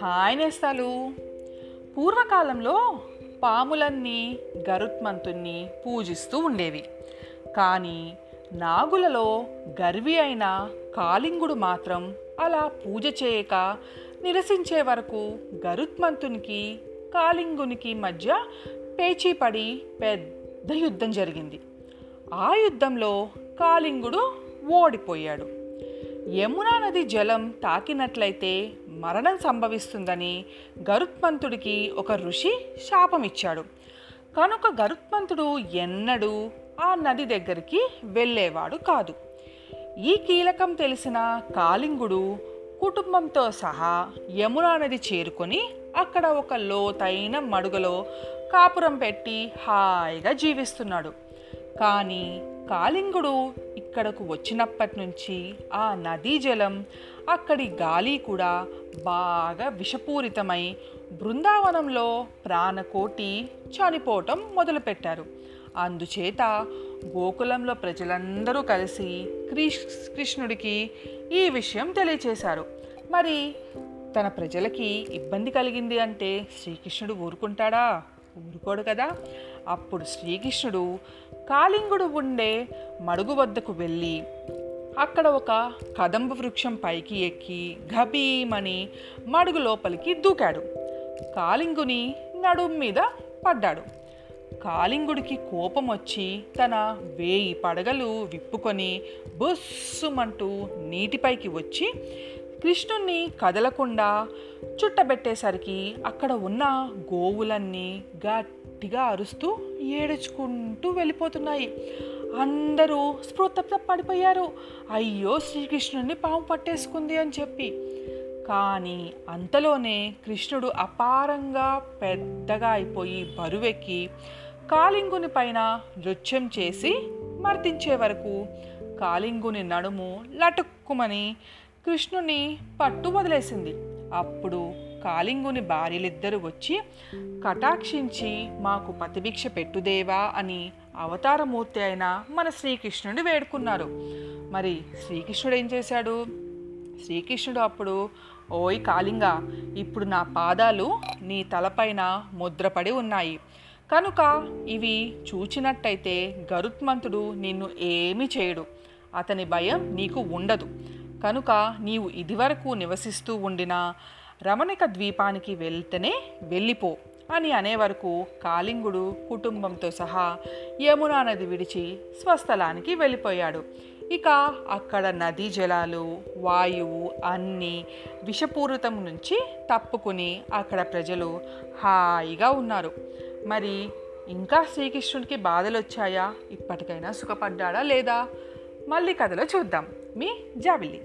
Hi నేస్తాలు. పూర్వకాలంలో పాములన్నీ గరుత్మంతుణ్ణి పూజిస్తూ ఉండేవి. కానీ నాగులలో గర్వి అయిన కాళింగుడు మాత్రం అలా పూజ చేయక నిరసించే వరకు గరుత్మంతునికి కాళింగునికి మధ్య పేచీపడి పెద్ద యుద్ధం జరిగింది. ఆ యుద్ధంలో కాళింగుడు ఓడిపోయాడు. యమునా నది జలం తాకినట్లయితే మరణం సంభవిస్తుందని గరుత్మంతుడికి ఒక ఋషి శాపమిచ్చాడు. కనుక గరుత్మంతుడు ఎన్నడూ ఆ నది దగ్గరికి వెళ్ళేవాడు కాదు. ఈ కీలకం తెలిసిన కాళింగుడు కుటుంబంతో సహా యమునా నది చేరుకొని అక్కడ ఒక లోతైన మడుగలో కాపురం పెట్టి హాయిగా జీవిస్తున్నాడు. కానీ కాళింగుడు ఇక్కడకు వచ్చినప్పటి నుంచి ఆ నదీ జలం అక్కడి గాలి కూడా బాగా విషపూరితమై బృందావనంలో ప్రాణకోటి చనిపోవటం మొదలుపెట్టారు. అందుచేత గోకులంలో ప్రజలందరూ కలిసి కృష్ కృష్ణుడికి ఈ విషయం తెలియచేశారు. మరి తన ప్రజలకి ఇబ్బంది కలిగింది అంటే శ్రీకృష్ణుడు ఊరుకుంటాడా? ఊరుకోడు కదా? అప్పుడు శ్రీకృష్ణుడు కాళింగుడు ఉండే మడుగు వద్దకు వెళ్ళి అక్కడ ఒక కదంబ వృక్షం పైకి ఎక్కి గభీమని మడుగు లోపలికి దూకాడు. కాళింగుని నడుం మీద పడ్డాడు. కాళింగుడికి కోపం వచ్చి తన వేయి పడగలు విప్పుకొని బుస్సుమంటూ నీటిపైకి వచ్చి కృష్ణుణ్ణి కదలకుండా చుట్టబెట్టేసరికి అక్కడ ఉన్న గోవులన్నీ గట్టిగా అరుస్తూ ఏడుచుకుంటూ వెళ్ళిపోతున్నాయి. అందరూ స్పృహ పడిపోయారు. అయ్యో శ్రీకృష్ణుడిని పాము పట్టేసుకుంది అని చెప్పి. కానీ అంతలోనే కృష్ణుడు అపారంగా పెద్దగా అయిపోయి బరువెక్కి కాలింగుని పైన నృత్యం చేసి మర్దించే వరకు కాలింగుని నడుము లటుక్కుమని కృష్ణుని పట్టు వదిలేసింది. అప్పుడు కాళింగుని భార్యలిద్దరూ వచ్చి కటాక్షించి మాకు పతిభిక్ష పెట్టుదేవా అని అవతారమూర్తి అయిన మన శ్రీకృష్ణుడిని వేడుకున్నారు. మరి శ్రీకృష్ణుడు ఏం చేశాడు? శ్రీకృష్ణుడు అప్పుడు ఓయ్ కాళింగ ఇప్పుడు నా పాదాలు నీ తలపైన ముద్రపడి ఉన్నాయి. కనుక ఇవి చూచినట్టయితే గరుత్మంతుడు నిన్ను ఏమీ చేయడు. అతని భయం నీకు ఉండదు. కనుక నీవు ఇదివరకు నివసిస్తూ ఉండిన రమణిక ద్వీపానికి వెళ్తేనే వెళ్ళిపో అని అనే వరకు కాళింగుడు కుటుంబంతో సహా యమునా నది విడిచి స్వస్థలానికి వెళ్ళిపోయాడు. ఇక అక్కడ నదీ జలాలు వాయువు అన్నీ విషపూరితం నుంచి తప్పుకుని అక్కడ ప్రజలు హాయిగా ఉన్నారు. మరి ఇంకా శ్రీకృష్ణుడికి బాధలు వచ్చాయా ఇప్పటికైనా సుఖపడ్డాడా లేదా? మళ్ళీ కథలో చూద్దాం. మీ జాబిల్లి.